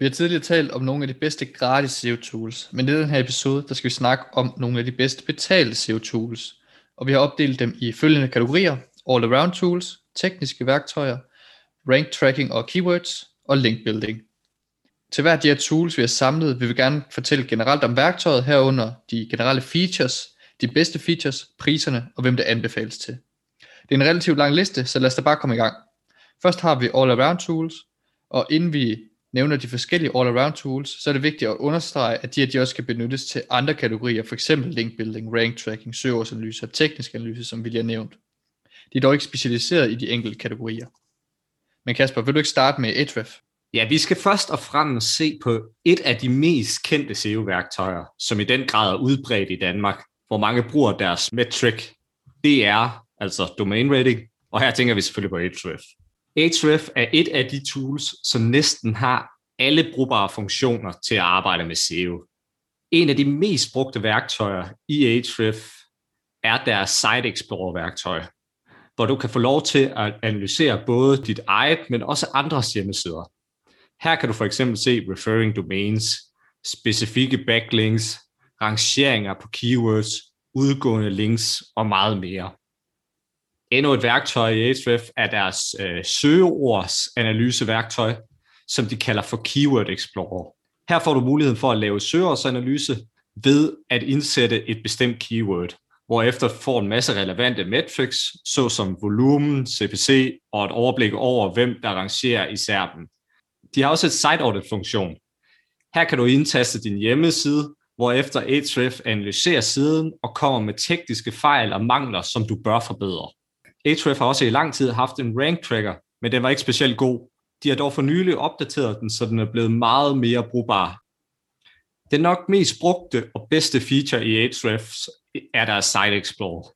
Vi har tidligere talt om nogle af de bedste gratis SEO-tools, men i den her episode, der skal vi snakke om nogle af de bedste betalte SEO-tools. Og vi har opdelt dem i følgende kategorier. All-around tools, tekniske værktøjer, rank tracking og keywords og link building. Til hver af de her tools, vi har samlet, vil vi gerne fortælle generelt om værktøjet herunder de generelle features, de bedste features, priserne og hvem det anbefales til. Det er en relativt lang liste, så lad os da bare komme i gang. Først har vi all-around tools, og inden vi nævner de forskellige all-around tools, så er det vigtigt at understrege, at de, her, de også kan benyttes til andre kategorier, f.eks. link building, rank tracking, søgeårsanalyse og teknisk analyse, som vi lige har nævnt. De er dog ikke specialiseret i de enkelte kategorier. Men Kasper, vil du ikke starte med Ahrefs? Ja, vi skal først og fremmest se på et af de mest kendte SEO-værktøjer, som i den grad er udbredt i Danmark, hvor mange bruger deres metric. Det er altså domain rating, og her tænker vi selvfølgelig på Ahrefs. Ahrefs er et af de tools, som næsten har alle brugbare funktioner til at arbejde med SEO. En af de mest brugte værktøjer i Ahrefs er deres Site Explorer-værktøj, hvor du kan få lov til at analysere både dit eget, men også andres hjemmesider. Her kan du for eksempel se referring domains, specifikke backlinks, rangeringer på keywords, udgående links og meget mere. Endnu et værktøj i Ahrefs er deres øh, søgeords analyseværktøj, som de kalder for Keyword Explorer. Her får du muligheden for at lave søgeordsanalyse ved at indsætte et bestemt keyword, hvorefter du får en masse relevante metrics, såsom volumen, CPC og et overblik over, hvem der rangerer i serben. De har også et site audit funktion. Her kan du indtaste din hjemmeside, hvorefter Ahrefs analyserer siden og kommer med tekniske fejl og mangler, som du bør forbedre. Ahrefs har også i lang tid haft en rank tracker, men den var ikke specielt god. De har dog for nylig opdateret den, så den er blevet meget mere brugbar. Den nok mest brugte og bedste feature i Ahrefs er deres Site Explorer.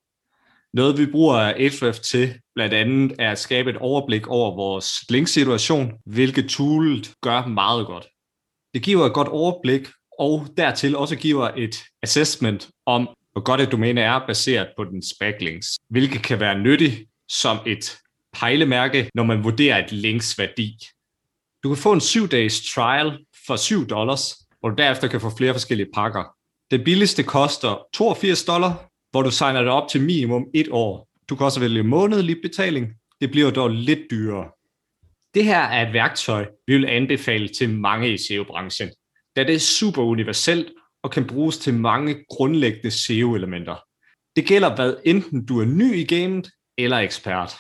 Noget vi bruger Ahrefs til blandt andet er at skabe et overblik over vores linksituation, hvilket toolet gør meget godt. Det giver et godt overblik, og dertil også giver et assessment om, hvor godt et domæne er baseret på dens backlinks, hvilket kan være nyttigt som et pejlemærke, når man vurderer et links værdi. Du kan få en 7-dages trial for 7 dollars, hvor du derefter kan få flere forskellige pakker. Det billigste koster 82 dollar, hvor du signer dig op til minimum et år. Du kan også vælge månedlig betaling. Det bliver dog lidt dyrere. Det her er et værktøj, vi vil anbefale til mange i SEO-branchen, da det er super universelt og kan bruges til mange grundlæggende SEO-elementer. Det gælder hvad enten du er ny i gamet eller ekspert.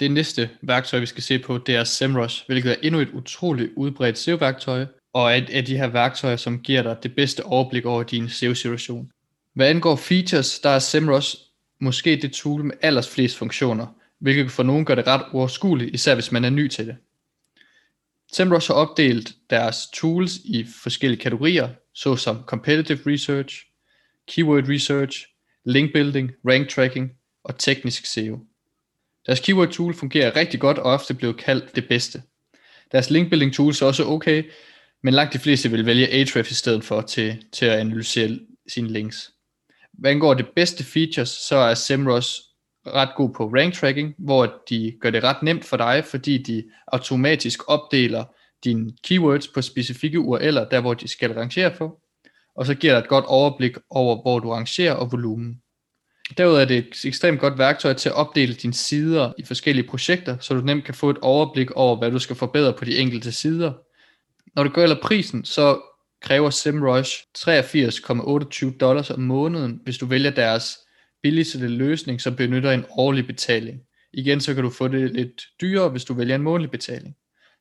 Det næste værktøj, vi skal se på, det er SEMrush, hvilket er endnu et utroligt udbredt SEO-værktøj, og et af de her værktøjer, som giver dig det bedste overblik over din SEO-situation. Hvad angår features, der er SEMrush måske det tool med allers flest funktioner, hvilket for nogen gør det ret overskueligt, især hvis man er ny til det. SEMrush har opdelt deres tools i forskellige kategorier, såsom Competitive Research, Keyword Research, Link Building, Rank Tracking og Teknisk SEO. Deres keyword tool fungerer rigtig godt og ofte blevet kaldt det bedste. Deres link building tools er også okay, men langt de fleste vil vælge Ahrefs i stedet for til, til at analysere sine links. Hvad angår det bedste features, så er SEMrush ret god på rank tracking, hvor de gør det ret nemt for dig, fordi de automatisk opdeler dine keywords på specifikke URL'er, der hvor de skal rangere på, og så giver dig et godt overblik over, hvor du rangerer og volumen. Derudover er det et ekstremt godt værktøj til at opdele dine sider i forskellige projekter, så du nemt kan få et overblik over, hvad du skal forbedre på de enkelte sider. Når det gælder prisen, så kræver SEMrush 83,28 dollars om måneden, hvis du vælger deres billigste løsning, som benytter en årlig betaling. Igen så kan du få det lidt dyrere, hvis du vælger en månedlig betaling.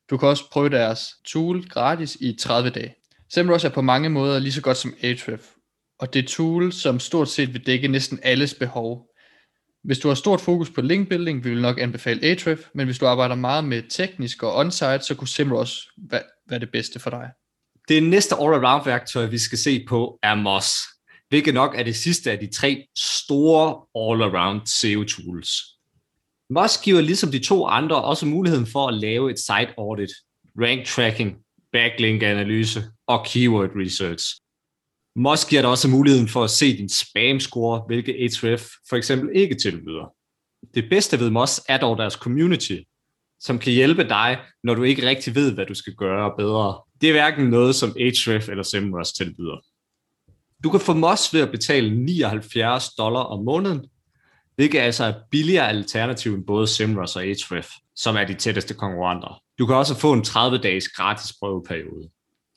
Du kan også prøve deres tool gratis i 30 dage. SEMrush er på mange måder lige så godt som Ahrefs, og det er tool, som stort set vil dække næsten alles behov. Hvis du har stort fokus på link building, vil vi nok anbefale Ahrefs, men hvis du arbejder meget med teknisk og on-site, så kunne SEMrush være det bedste for dig. Det næste all-around værktøj, vi skal se på, er Moz hvilket nok er det sidste af de tre store all-around SEO-tools. Moz giver ligesom de to andre også muligheden for at lave et site audit, rank tracking, backlink analyse og keyword research. Moz giver dig også muligheden for at se din spam score, hvilket Ahrefs for eksempel ikke tilbyder. Det bedste ved Moz er dog deres community, som kan hjælpe dig, når du ikke rigtig ved, hvad du skal gøre bedre. Det er hverken noget, som Ahrefs eller SEMrush tilbyder. Du kan få Moz ved at betale 79 dollar om måneden, hvilket altså er billigere alternativ end både Simrush og Ahrefs, som er de tætteste konkurrenter. Du kan også få en 30-dages gratis prøveperiode.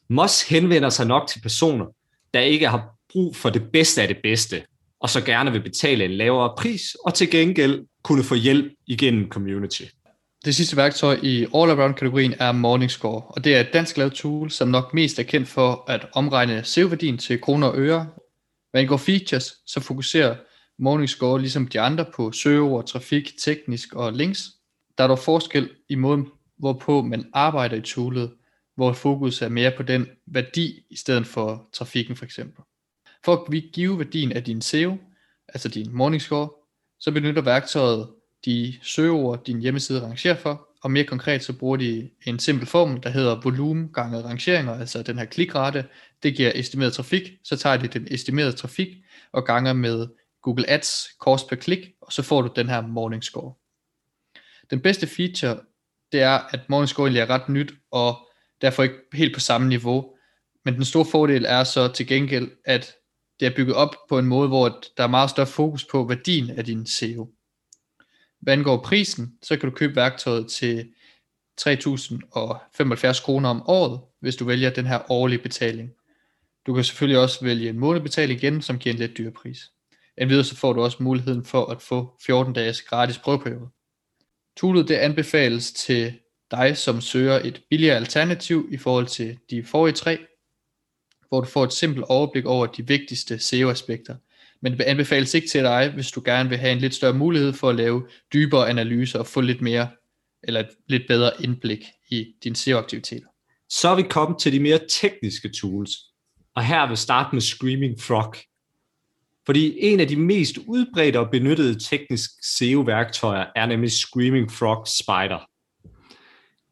Moz henvender sig nok til personer, der ikke har brug for det bedste af det bedste, og så gerne vil betale en lavere pris, og til gengæld kunne få hjælp igennem community. Det sidste værktøj i all-around-kategorien er Morningscore, og det er et dansk lavet tool, som nok mest er kendt for at omregne SEO-værdien til kroner og øre. Hvad angår features, så fokuserer Morningscore ligesom de andre på søgeord, trafik, teknisk og links. Der er dog forskel i måden, hvorpå man arbejder i toolet, hvor fokus er mere på den værdi i stedet for trafikken for eksempel. For at give værdien af din SEO, altså din Morningscore, så benytter værktøjet de søgeord, din hjemmeside rangerer for, og mere konkret så bruger de en simpel formel, der hedder volumen gange rangeringer, altså den her klikrate, det giver estimeret trafik, så tager de den estimerede trafik og ganger med Google Ads kost per klik, og så får du den her morning score. Den bedste feature, det er, at morning score egentlig er ret nyt, og derfor ikke helt på samme niveau, men den store fordel er så til gengæld, at det er bygget op på en måde, hvor der er meget større fokus på værdien af din SEO. Hvad angår prisen, så kan du købe værktøjet til 3.075 kroner om året, hvis du vælger den her årlige betaling. Du kan selvfølgelig også vælge en månedbetaling igen, som giver en lidt dyr pris. Endvidere så får du også muligheden for at få 14 dages gratis prøveperiode. Toolet det anbefales til dig, som søger et billigere alternativ i forhold til de forrige tre, hvor du får et simpelt overblik over de vigtigste SEO-aspekter – men det anbefales ikke til dig, hvis du gerne vil have en lidt større mulighed for at lave dybere analyser og få lidt mere eller et lidt bedre indblik i dine SEO-aktiviteter. Så er vi kommet til de mere tekniske tools, og her vil starte med Screaming Frog. Fordi en af de mest udbredte og benyttede tekniske SEO-værktøjer er nemlig Screaming Frog Spider.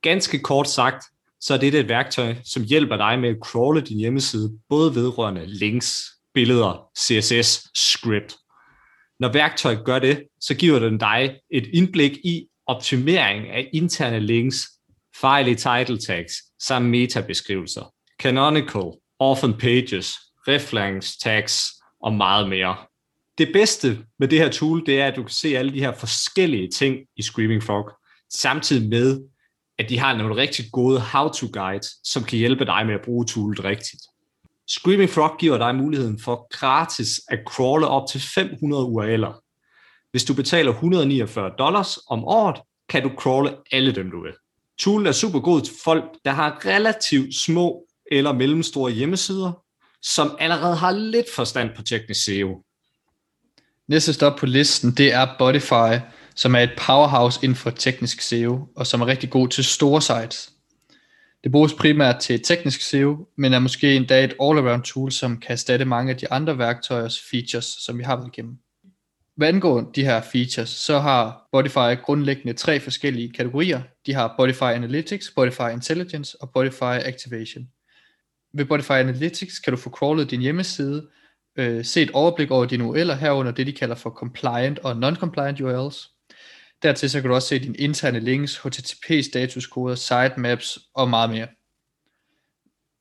Ganske kort sagt, så er det et værktøj, som hjælper dig med at crawle din hjemmeside, både vedrørende links, billeder, CSS, script. Når værktøjet gør det, så giver den dig et indblik i optimering af interne links, fejl i title tags samt metabeskrivelser, canonical, orphan pages, reference tags og meget mere. Det bedste med det her tool, det er, at du kan se alle de her forskellige ting i Screaming Frog, samtidig med, at de har nogle rigtig gode how-to guides, som kan hjælpe dig med at bruge toolet rigtigt. Screaming Frog giver dig muligheden for gratis at crawle op til 500 URL'er. Hvis du betaler 149 dollars om året, kan du crawle alle dem, du vil. Toolen er super god til folk, der har relativt små eller mellemstore hjemmesider, som allerede har lidt forstand på teknisk SEO. Næste stop på listen, det er Bodify, som er et powerhouse inden for teknisk SEO, og som er rigtig god til store sites. Det bruges primært til teknisk SEO, men er måske endda et all-around tool, som kan erstatte mange af de andre værktøjers features, som vi har været igennem. Hvad angår de her features, så har Spotify grundlæggende tre forskellige kategorier. De har Spotify Analytics, Spotify Intelligence og Spotify Activation. Ved Spotify Analytics kan du få crawlet din hjemmeside, øh, se et overblik over dine URL'er herunder det, de kalder for compliant og non-compliant URLs. Dertil så kan du også se dine interne links, HTTP statuskoder, sitemaps og meget mere.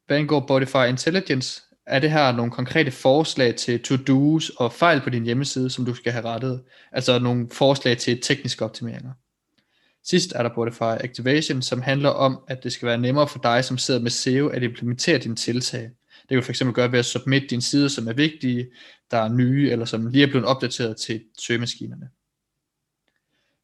Hvad angår Bodify Intelligence, er det her nogle konkrete forslag til to-dos og fejl på din hjemmeside, som du skal have rettet. Altså nogle forslag til tekniske optimeringer. Sidst er der Bodify Activation, som handler om, at det skal være nemmere for dig, som sidder med SEO, at implementere dine tiltag. Det kan du fx gøre ved at submit dine sider, som er vigtige, der er nye, eller som lige er blevet opdateret til søgemaskinerne.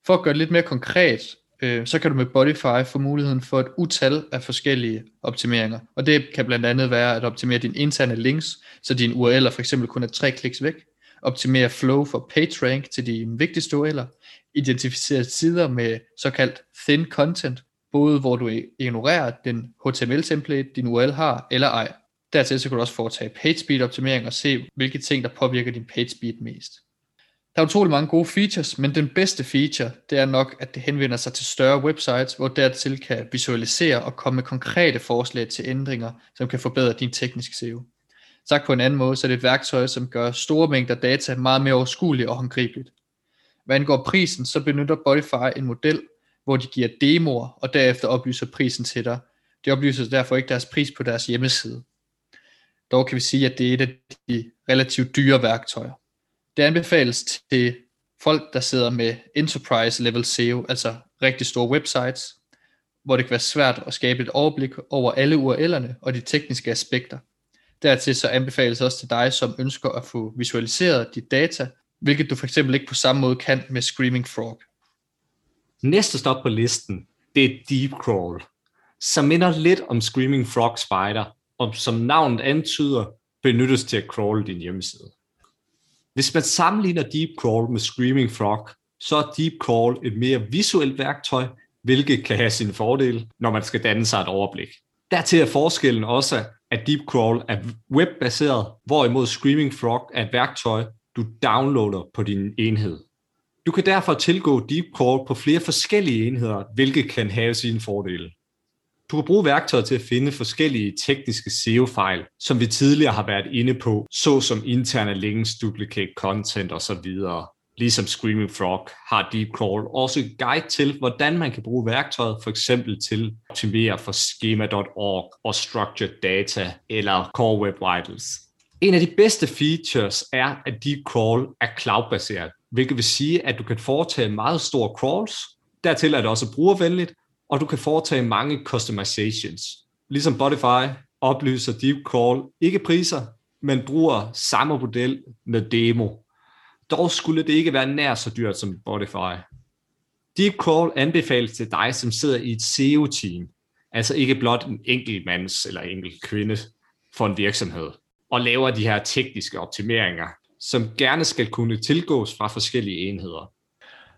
For at gøre det lidt mere konkret, øh, så kan du med Bodify få muligheden for et utal af forskellige optimeringer. Og det kan blandt andet være at optimere dine interne links, så dine URL'er for eksempel kun er tre kliks væk. Optimere flow for PageRank til de vigtigste URL'er. Identificere sider med såkaldt thin content, både hvor du ignorerer den HTML-template, din URL har, eller ej. Dertil så kan du også foretage page speed optimering og se, hvilke ting, der påvirker din page speed mest. Der er utrolig mange gode features, men den bedste feature, det er nok, at det henvender sig til større websites, hvor dertil kan visualisere og komme med konkrete forslag til ændringer, som kan forbedre din tekniske SEO. Sagt på en anden måde, så er det et værktøj, som gør store mængder data meget mere overskueligt og håndgribeligt. Hvad angår prisen, så benytter Botify en model, hvor de giver demoer, og derefter oplyser prisen til dig. De oplyser derfor ikke deres pris på deres hjemmeside. Dog kan vi sige, at det er et af de relativt dyre værktøjer. Det anbefales til folk, der sidder med enterprise level SEO, altså rigtig store websites, hvor det kan være svært at skabe et overblik over alle URL'erne og de tekniske aspekter. Dertil så anbefales også til dig, som ønsker at få visualiseret dit data, hvilket du for eksempel ikke på samme måde kan med Screaming Frog. Næste stop på listen, det er Deep Crawl, som minder lidt om Screaming Frog Spider, og som navnet antyder, benyttes til at crawle din hjemmeside. Hvis man sammenligner Deep Crawl med Screaming Frog, så er Deep Crawl et mere visuelt værktøj, hvilket kan have sine fordele, når man skal danne sig et overblik. Dertil er forskellen også, at Deep Crawl er webbaseret, hvorimod Screaming Frog er et værktøj, du downloader på din enhed. Du kan derfor tilgå Deep Crawl på flere forskellige enheder, hvilket kan have sine fordele. Du kan bruge værktøjet til at finde forskellige tekniske SEO-fejl, som vi tidligere har været inde på, såsom interne links, duplicate content osv. Ligesom Screaming Frog har Deep Crawl også et guide til, hvordan man kan bruge værktøjet for eksempel til at optimere for schema.org og structured data eller Core Web Vitals. En af de bedste features er, at Deep Crawl er cloud-baseret, hvilket vil sige, at du kan foretage meget store crawls. Dertil er det også brugervenligt, og du kan foretage mange customizations. Ligesom Spotify oplyser Deep Call ikke priser, men bruger samme model med demo. Dog skulle det ikke være nær så dyrt som Spotify. Deep Call anbefales til dig, som sidder i et SEO-team, altså ikke blot en enkelt mands eller enkelt kvinde for en virksomhed, og laver de her tekniske optimeringer, som gerne skal kunne tilgås fra forskellige enheder.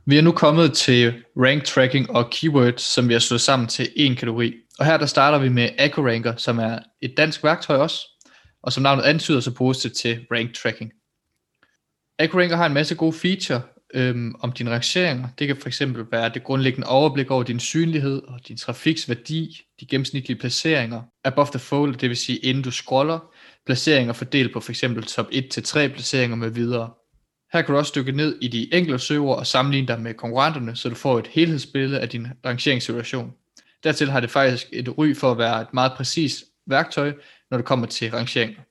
Vi er nu kommet til rank tracking og keywords, som vi har slået sammen til en kategori. Og her der starter vi med AccuRanker, som er et dansk værktøj også, og som navnet antyder, så bruges det til rank tracking. AccuRanker har en masse gode feature øhm, om dine rangeringer. Det kan fx være det grundlæggende overblik over din synlighed og din trafiks værdi, de gennemsnitlige placeringer, above the fold, det vil sige inden du scroller, placeringer fordelt på f.eks. top 1-3 placeringer med videre. Her kan du også dykke ned i de enkelte søger og sammenligne dig med konkurrenterne, så du får et helhedsbillede af din rangeringssituation. Dertil har det faktisk et ry for at være et meget præcist værktøj, når det kommer til rangeringer.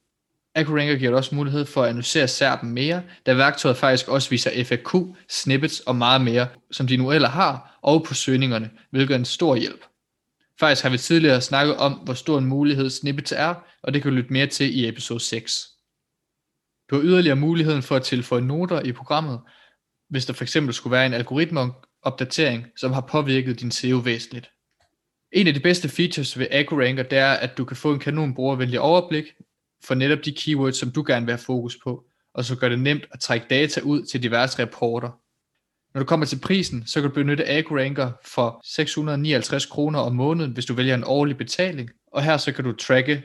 AccuRanker giver dig også mulighed for at analysere SERP'en mere, da værktøjet faktisk også viser FAQ, snippets og meget mere, som de nu har, og på søgningerne, hvilket er en stor hjælp. Faktisk har vi tidligere snakket om, hvor stor en mulighed snippets er, og det kan du lytte mere til i episode 6. Du har yderligere muligheden for at tilføje noter i programmet, hvis der fx skulle være en algoritmeopdatering, som har påvirket din SEO væsentligt. En af de bedste features ved AccuRanker, det er, at du kan få en kanon brugervenlig overblik for netop de keywords, som du gerne vil have fokus på, og så gør det nemt at trække data ud til diverse rapporter. Når du kommer til prisen, så kan du benytte AccuRanker for 659 kroner om måneden, hvis du vælger en årlig betaling, og her så kan du tracke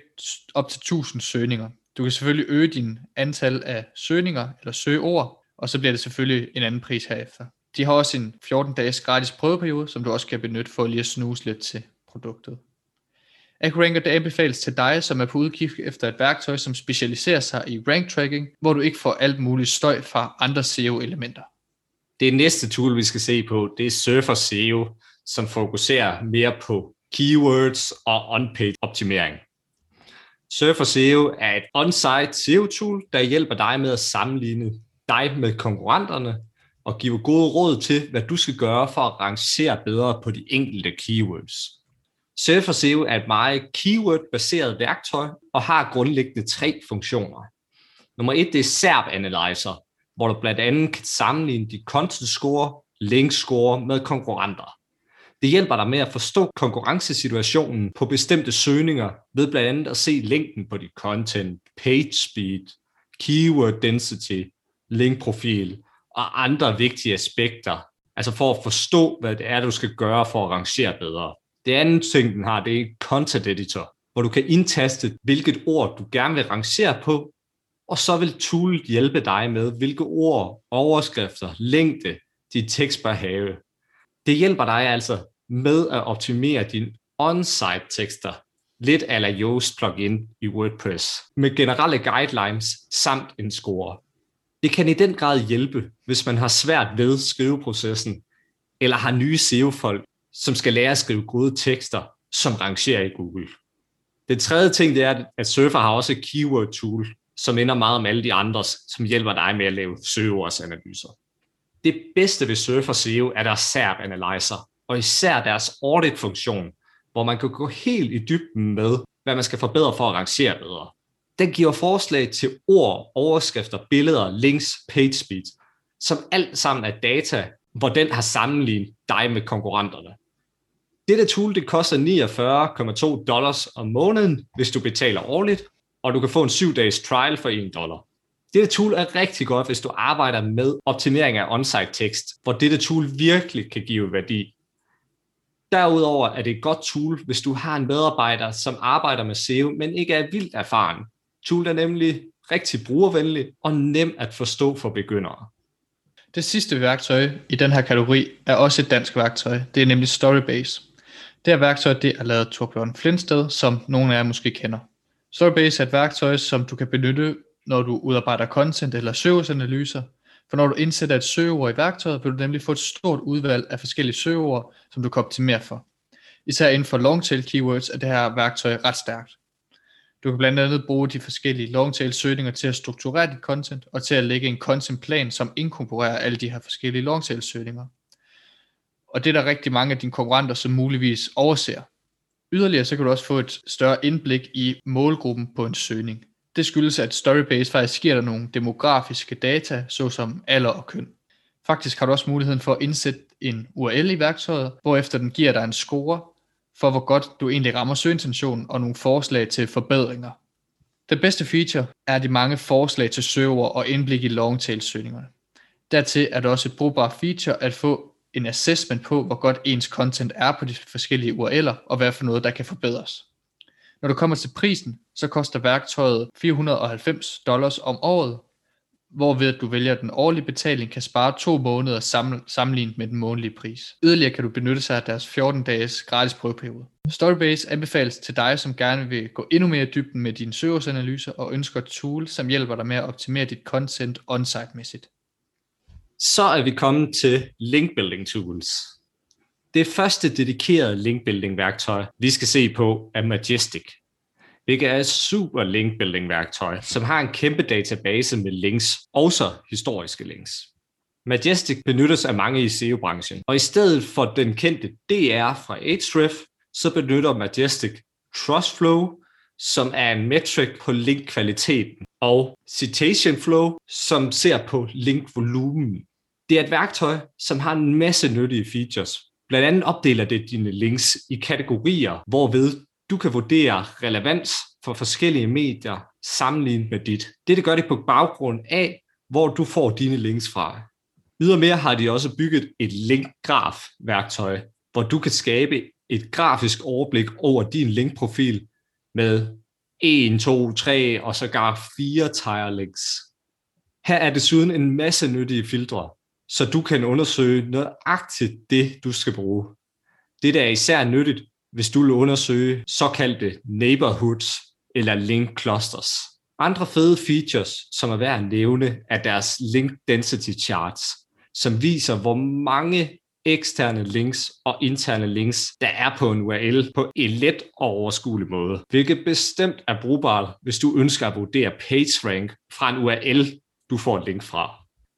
op til 1000 søgninger. Du kan selvfølgelig øge din antal af søgninger eller søgeord, og så bliver det selvfølgelig en anden pris herefter. De har også en 14 dages gratis prøveperiode, som du også kan benytte for lige at snuse lidt til produktet. AccuRanker det anbefales til dig, som er på udkig efter et værktøj, som specialiserer sig i rank tracking, hvor du ikke får alt muligt støj fra andre SEO-elementer. Det næste tool, vi skal se på, det er Surfer SEO, som fokuserer mere på keywords og on-page optimering. Surfer SEO er et on-site SEO-tool, der hjælper dig med at sammenligne dig med konkurrenterne og give gode råd til, hvad du skal gøre for at rangere bedre på de enkelte keywords. Surfer SEO er et meget keyword-baseret værktøj og har grundlæggende tre funktioner. Nummer et det er SERP Analyzer, hvor du blandt andet kan sammenligne dit content score, link score med konkurrenter. Det hjælper dig med at forstå konkurrencesituationen på bestemte søgninger ved blandt andet at se længden på dit content, page speed, keyword density, linkprofil og andre vigtige aspekter. Altså for at forstå, hvad det er, du skal gøre for at rangere bedre. Det andet ting, den har, det er content editor, hvor du kan indtaste, hvilket ord du gerne vil rangere på, og så vil toolet hjælpe dig med, hvilke ord, overskrifter, længde dit tekst bør have. Det hjælper dig altså med at optimere dine on-site tekster, lidt ala Yoast plugin i WordPress, med generelle guidelines samt en score. Det kan i den grad hjælpe, hvis man har svært ved skriveprocessen, eller har nye SEO-folk, som skal lære at skrive gode tekster, som rangerer i Google. Det tredje ting, det er, at Surfer har også et keyword tool, som minder meget om alle de andres, som hjælper dig med at lave søgeordsanalyser. Det bedste ved Surfer SEO er deres SERP Analyzer, og især deres audit-funktion, hvor man kan gå helt i dybden med, hvad man skal forbedre for at rangere bedre. Den giver forslag til ord, overskrifter, billeder, links, page speed, som alt sammen er data, hvor den har sammenlignet dig med konkurrenterne. Dette tool det koster 49,2 dollars om måneden, hvis du betaler årligt, og du kan få en 7-dages trial for 1 dollar. Dette tool er rigtig godt, hvis du arbejder med optimering af on-site tekst, hvor dette tool virkelig kan give værdi. Derudover er det et godt tool, hvis du har en medarbejder, som arbejder med SEO, men ikke er vildt erfaren. Tool er nemlig rigtig brugervenlig og nem at forstå for begyndere. Det sidste værktøj i den her kategori er også et dansk værktøj. Det er nemlig Storybase. Det her værktøj det er lavet Torbjørn Flindsted, som nogle af jer måske kender. Storybase er et værktøj, som du kan benytte, når du udarbejder content eller søgeanalyser. For når du indsætter et søgeord i værktøjet, vil du nemlig få et stort udvalg af forskellige søgeord, som du kan optimere for. Især inden for longtail keywords er det her værktøj ret stærkt. Du kan blandt andet bruge de forskellige longtail søgninger til at strukturere dit content, og til at lægge en content plan, som inkorporerer alle de her forskellige longtail søgninger. Og det er der rigtig mange af dine konkurrenter, som muligvis overser. Yderligere så kan du også få et større indblik i målgruppen på en søgning. Det skyldes, at Storybase faktisk giver dig nogle demografiske data, såsom alder og køn. Faktisk har du også muligheden for at indsætte en URL i værktøjet, hvorefter den giver dig en score for, hvor godt du egentlig rammer søgeintentionen og nogle forslag til forbedringer. Den bedste feature er de mange forslag til søger og indblik i longtail søgningerne. Dertil er det også et brugbart feature at få en assessment på, hvor godt ens content er på de forskellige URL'er, og hvad for noget, der kan forbedres. Når du kommer til prisen, så koster værktøjet 490 dollars om året, hvorved du vælger den årlige betaling kan spare to måneder sammenlignet med den månedlige pris. Yderligere kan du benytte sig af deres 14 dages gratis prøveperiode. Storybase anbefales til dig, som gerne vil gå endnu mere i dybden med dine søgeanalyser og ønsker et tool, som hjælper dig med at optimere dit content on-site-mæssigt. Så er vi kommet til link building tools. Det første dedikerede link building værktøj, vi skal se på, er Majestic, hvilket er et super link building værktøj, som har en kæmpe database med links, også historiske links. Majestic benyttes af mange i SEO-branchen, og i stedet for den kendte DR fra Ahrefs, så benytter Majestic Trustflow, som er en metric på linkkvaliteten, og Citation Flow, som ser på linkvolumen. Det er et værktøj, som har en masse nyttige features. Blandt andet opdeler det dine links i kategorier, hvorved du kan vurdere relevans for forskellige medier sammenlignet med dit. Det det gør det på baggrund af, hvor du får dine links fra. Ydermere har de også bygget et linkgraf-værktøj, hvor du kan skabe et grafisk overblik over din linkprofil med 1, 2, 3 og sågar 4 tire links. Her er desuden en masse nyttige filtre, så du kan undersøge nøjagtigt det, du skal bruge. Det er især nyttigt, hvis du vil undersøge såkaldte neighborhoods eller link clusters. Andre fede features, som er værd at nævne, er deres link density charts, som viser, hvor mange eksterne links og interne links, der er på en URL på en let og overskuelig måde, hvilket bestemt er brugbart, hvis du ønsker at vurdere PageRank fra en URL, du får et link fra.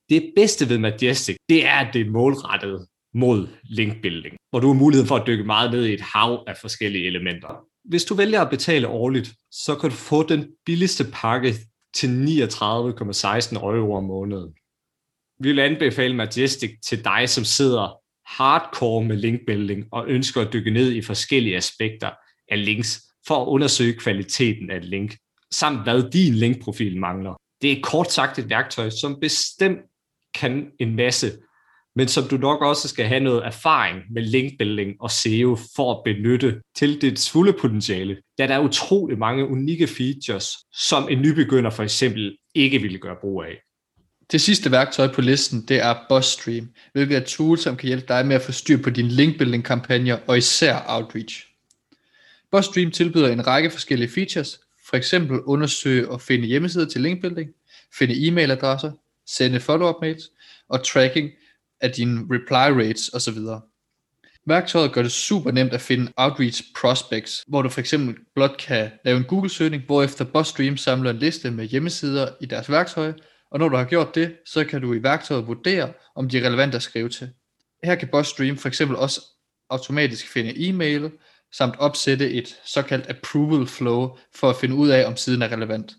Det bedste ved Majestic, det er, at det er målrettet mod linkbuilding, hvor du har mulighed for at dykke meget ned i et hav af forskellige elementer. Hvis du vælger at betale årligt, så kan du få den billigste pakke til 39,16 euro om måneden. Vi vil anbefale Majestic til dig, som sidder hardcore med linkbuilding og ønsker at dykke ned i forskellige aspekter af links for at undersøge kvaliteten af et link, samt hvad din linkprofil mangler. Det er kort sagt et værktøj, som bestemt kan en masse men som du nok også skal have noget erfaring med linkbuilding og SEO for at benytte til dit fulde potentiale, da der er utrolig mange unikke features, som en nybegynder for eksempel ikke ville gøre brug af. Det sidste værktøj på listen, det er BuzzStream, hvilket er et tool, som kan hjælpe dig med at få styr på dine linkbuilding-kampagner og især outreach. BuzzStream tilbyder en række forskellige features, for eksempel undersøge og finde hjemmesider til linkbuilding, finde e-mailadresser, sende follow-up mails og tracking af dine reply rates osv. Værktøjet gør det super nemt at finde outreach prospects, hvor du for eksempel blot kan lave en Google-søgning, hvorefter BuzzStream samler en liste med hjemmesider i deres værktøj, og når du har gjort det, så kan du i værktøjet vurdere, om de er relevante at skrive til. Her kan BuzzStream for eksempel også automatisk finde e-mail, samt opsætte et såkaldt approval flow for at finde ud af, om siden er relevant.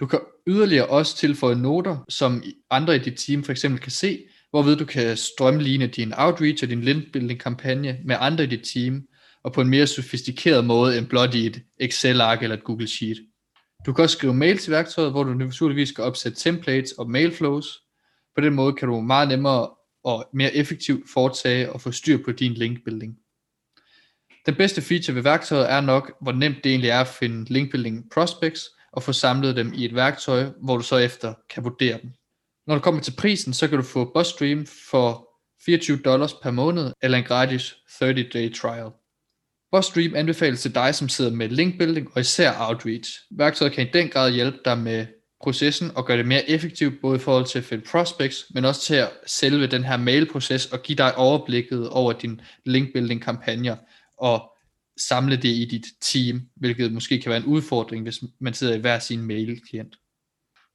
Du kan yderligere også tilføje noter, som andre i dit team for eksempel kan se, hvorved du kan strømligne din outreach og din linkbuilding kampagne med andre i dit team, og på en mere sofistikeret måde end blot i et Excel-ark eller et Google Sheet. Du kan også skrive mail til værktøjet, hvor du naturligvis skal opsætte templates og mailflows. På den måde kan du meget nemmere og mere effektivt foretage og få styr på din linkbuilding. Den bedste feature ved værktøjet er nok, hvor nemt det egentlig er at finde linkbuilding prospects og få samlet dem i et værktøj, hvor du så efter kan vurdere dem. Når du kommer til prisen, så kan du få BuzzStream for 24 dollars per måned eller en gratis 30-day trial. BuzzStream anbefales til dig, som sidder med linkbuilding og især outreach. Værktøjet kan i den grad hjælpe dig med processen og gøre det mere effektivt, både i forhold til at finde prospects, men også til at selve den her mailproces og give dig overblikket over din linkbuilding kampagner og samle det i dit team, hvilket måske kan være en udfordring, hvis man sidder i hver sin mail-klient.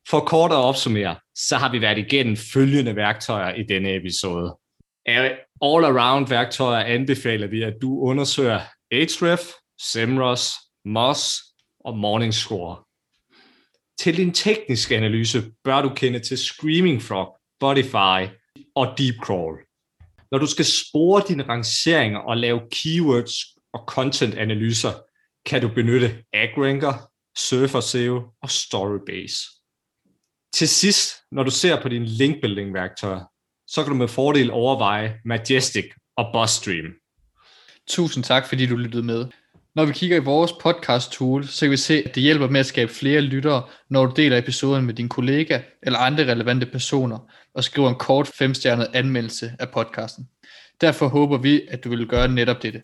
For kort at opsummere, så har vi været igennem følgende værktøjer i denne episode. All-around værktøjer anbefaler vi, at du undersøger Ahrefs, Semrush, Moz og Morningscore. Til din tekniske analyse bør du kende til Screaming Frog, Spotify og Deepcrawl. Når du skal spore dine rangeringer og lave keywords og content-analyser, kan du benytte AgRanker, Surfer SEO og Storybase. Til sidst, når du ser på dine linkbuilding-værktøjer, så kan du med fordel overveje Majestic og BuzzStream. Tusind tak, fordi du lyttede med. Når vi kigger i vores podcast tool, så kan vi se, at det hjælper med at skabe flere lyttere, når du deler episoden med din kollega eller andre relevante personer, og skriver en kort femstjernet anmeldelse af podcasten. Derfor håber vi, at du vil gøre netop dette.